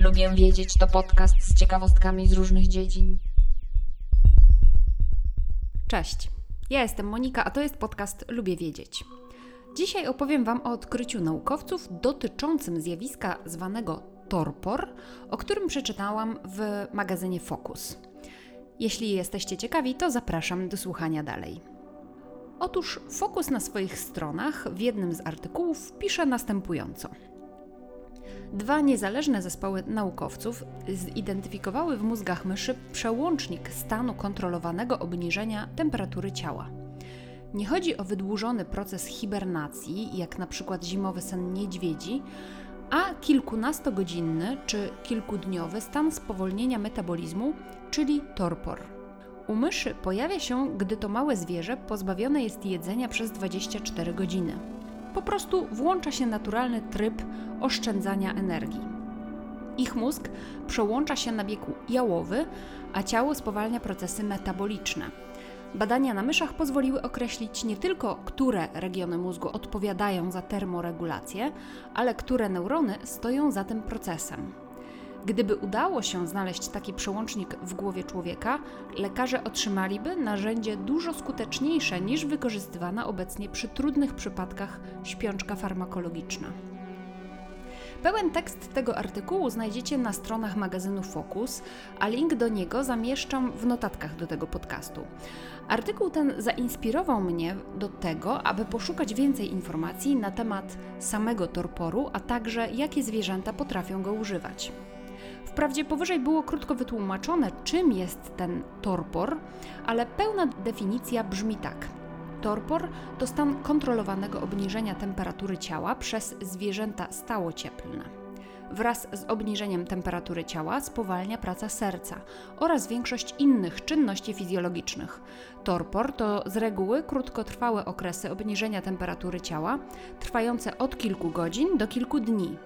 Lubię wiedzieć to podcast z ciekawostkami z różnych dziedzin. Cześć, ja jestem Monika, a to jest podcast Lubię Wiedzieć. Dzisiaj opowiem Wam o odkryciu naukowców dotyczącym zjawiska zwanego torpor, o którym przeczytałam w magazynie Focus. Jeśli jesteście ciekawi, to zapraszam do słuchania dalej. Otóż Focus na swoich stronach w jednym z artykułów pisze następująco. Dwa niezależne zespoły naukowców zidentyfikowały w mózgach myszy przełącznik stanu kontrolowanego obniżenia temperatury ciała. Nie chodzi o wydłużony proces hibernacji, jak na przykład zimowy sen niedźwiedzi, a kilkunastogodzinny czy kilkudniowy stan spowolnienia metabolizmu, czyli torpor. U myszy pojawia się, gdy to małe zwierzę pozbawione jest jedzenia przez 24 godziny. Po prostu włącza się naturalny tryb oszczędzania energii. Ich mózg przełącza się na bieg jałowy, a ciało spowalnia procesy metaboliczne. Badania na myszach pozwoliły określić nie tylko, które regiony mózgu odpowiadają za termoregulację, ale które neurony stoją za tym procesem. Gdyby udało się znaleźć taki przełącznik w głowie człowieka, lekarze otrzymaliby narzędzie dużo skuteczniejsze niż wykorzystywana obecnie przy trudnych przypadkach śpiączka farmakologiczna. Pełen tekst tego artykułu znajdziecie na stronach magazynu Focus, a link do niego zamieszczam w notatkach do tego podcastu. Artykuł ten zainspirował mnie do tego, aby poszukać więcej informacji na temat samego torporu, a także jakie zwierzęta potrafią go używać. Wprawdzie powyżej było krótko wytłumaczone, czym jest ten torpor, ale pełna definicja brzmi tak. Torpor to stan kontrolowanego obniżenia temperatury ciała przez zwierzęta stałocieplne. Wraz z obniżeniem temperatury ciała spowalnia praca serca oraz większość innych czynności fizjologicznych. Torpor to z reguły krótkotrwałe okresy obniżenia temperatury ciała, trwające od kilku godzin do kilku dni.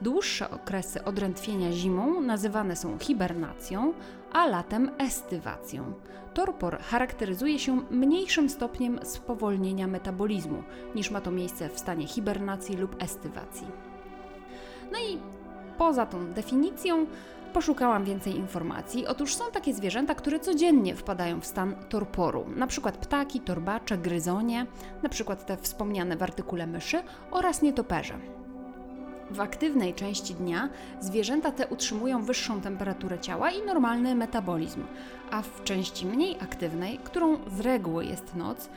Dłuższe okresy odrętwienia zimą nazywane są hibernacją, a latem estywacją. Torpor charakteryzuje się mniejszym stopniem spowolnienia metabolizmu niż ma to miejsce w stanie hibernacji lub estywacji. No i poza tą definicją poszukałam więcej informacji. Otóż są takie zwierzęta, które codziennie wpadają w stan torporu, na przykład ptaki, torbacze, gryzonie, na przykład te wspomniane w artykule myszy oraz nietoperze. W aktywnej części dnia zwierzęta te utrzymują wyższą temperaturę ciała i normalny metabolizm, a w części mniej aktywnej, którą z reguły jest noc,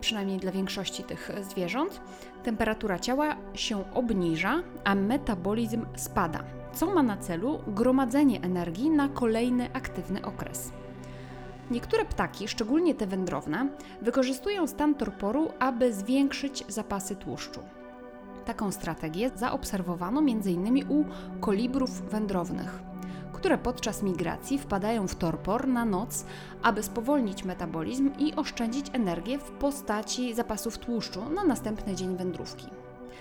przynajmniej dla większości tych zwierząt, temperatura ciała się obniża, a metabolizm spada, co ma na celu gromadzenie energii na kolejny aktywny okres. Niektóre ptaki, szczególnie te wędrowne, wykorzystują stan torporu, aby zwiększyć zapasy tłuszczu. Taką strategię zaobserwowano m.in. u kolibrów wędrownych, które podczas migracji wpadają w torpor na noc, aby spowolnić metabolizm i oszczędzić energię w postaci zapasów tłuszczu na następny dzień wędrówki.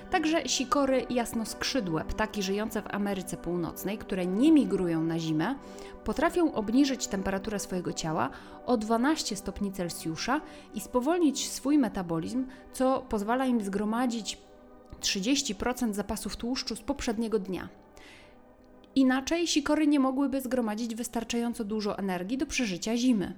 Także sikory jasnoskrzydłe, ptaki żyjące w Ameryce Północnej, które nie migrują na zimę, potrafią obniżyć temperaturę swojego ciała o 12 stopni Celsjusza i spowolnić swój metabolizm, co pozwala im zgromadzić 30% zapasów tłuszczu z poprzedniego dnia. Inaczej sikory nie mogłyby zgromadzić wystarczająco dużo energii do przeżycia zimy.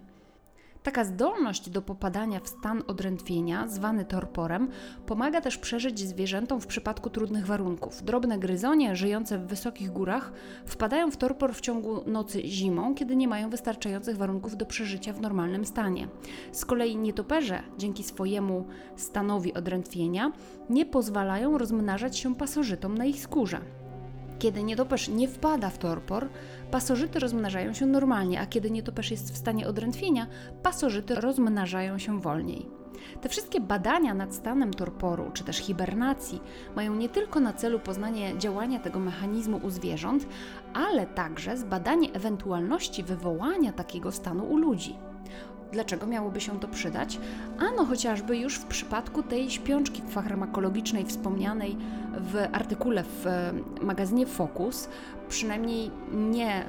Taka zdolność do popadania w stan odrętwienia, zwany torporem, pomaga też przeżyć zwierzętom w przypadku trudnych warunków. Drobne gryzonie żyjące w wysokich górach wpadają w torpor w ciągu nocy zimą, kiedy nie mają wystarczających warunków do przeżycia w normalnym stanie. Z kolei nietoperze, dzięki swojemu stanowi odrętwienia, nie pozwalają rozmnażać się pasożytom na ich skórze. Kiedy nietoperz nie wpada w torpor, pasożyty rozmnażają się normalnie, a kiedy nietoperz jest w stanie odrętwienia, pasożyty rozmnażają się wolniej. Te wszystkie badania nad stanem torporu czy też hibernacji mają nie tylko na celu poznanie działania tego mechanizmu u zwierząt, ale także zbadanie ewentualności wywołania takiego stanu u ludzi. Dlaczego miałoby się to przydać? Ano chociażby już w przypadku tej śpiączki farmakologicznej wspomnianej w artykule w magazynie Focus, przynajmniej nie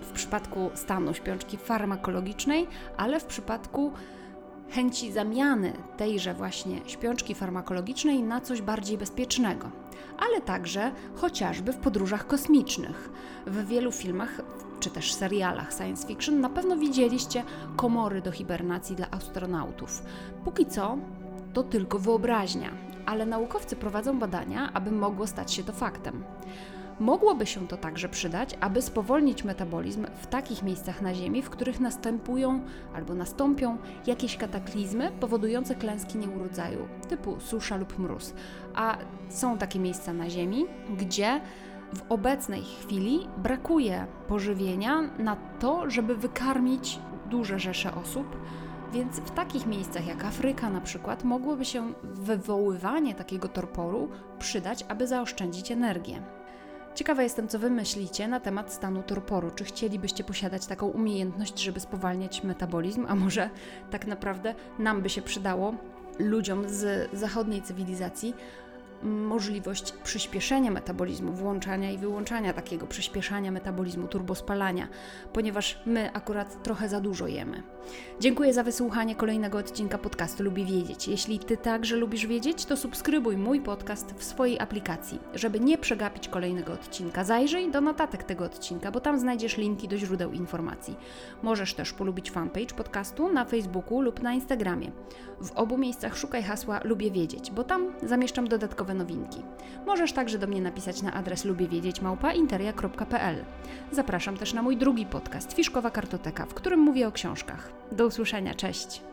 w przypadku stanu śpiączki farmakologicznej, ale w przypadku chęci zamiany tejże właśnie śpiączki farmakologicznej na coś bardziej bezpiecznego, ale także chociażby w podróżach kosmicznych. W wielu filmach czy też serialach science fiction na pewno widzieliście komory do hibernacji dla astronautów. Póki co to tylko wyobraźnia, ale naukowcy prowadzą badania, aby mogło stać się to faktem. Mogłoby się to także przydać, aby spowolnić metabolizm w takich miejscach na Ziemi, w których następują albo nastąpią jakieś kataklizmy powodujące klęski nieurodzaju, typu susza lub mróz. A są takie miejsca na Ziemi, gdzie w obecnej chwili brakuje pożywienia na to, żeby wykarmić duże rzesze osób. Więc w takich miejscach jak Afryka na przykład mogłoby się wywoływanie takiego torporu przydać, aby zaoszczędzić energię. Ciekawa jestem, co Wy myślicie na temat stanu torporu. Czy chcielibyście posiadać taką umiejętność, żeby spowalniać metabolizm, a może tak naprawdę nam by się przydało, ludziom z zachodniej cywilizacji, możliwość przyspieszenia metabolizmu, włączania i wyłączania takiego przyspieszania metabolizmu, turbospalania, ponieważ my akurat trochę za dużo jemy. Dziękuję za wysłuchanie kolejnego odcinka podcastu Lubię Wiedzieć. Jeśli Ty także lubisz wiedzieć, to subskrybuj mój podcast w swojej aplikacji, żeby nie przegapić kolejnego odcinka. Zajrzyj do notatek tego odcinka, bo tam znajdziesz linki do źródeł informacji. Możesz też polubić fanpage podcastu na Facebooku lub na Instagramie. W obu miejscach szukaj hasła Lubię Wiedzieć, bo tam zamieszczam dodatkowe nowinki. Możesz także do mnie napisać na adres lubiewiedzieć.interia.pl. Zapraszam też na mój drugi podcast Fiszkowa Kartoteka, w którym mówię o książkach. Do usłyszenia, cześć!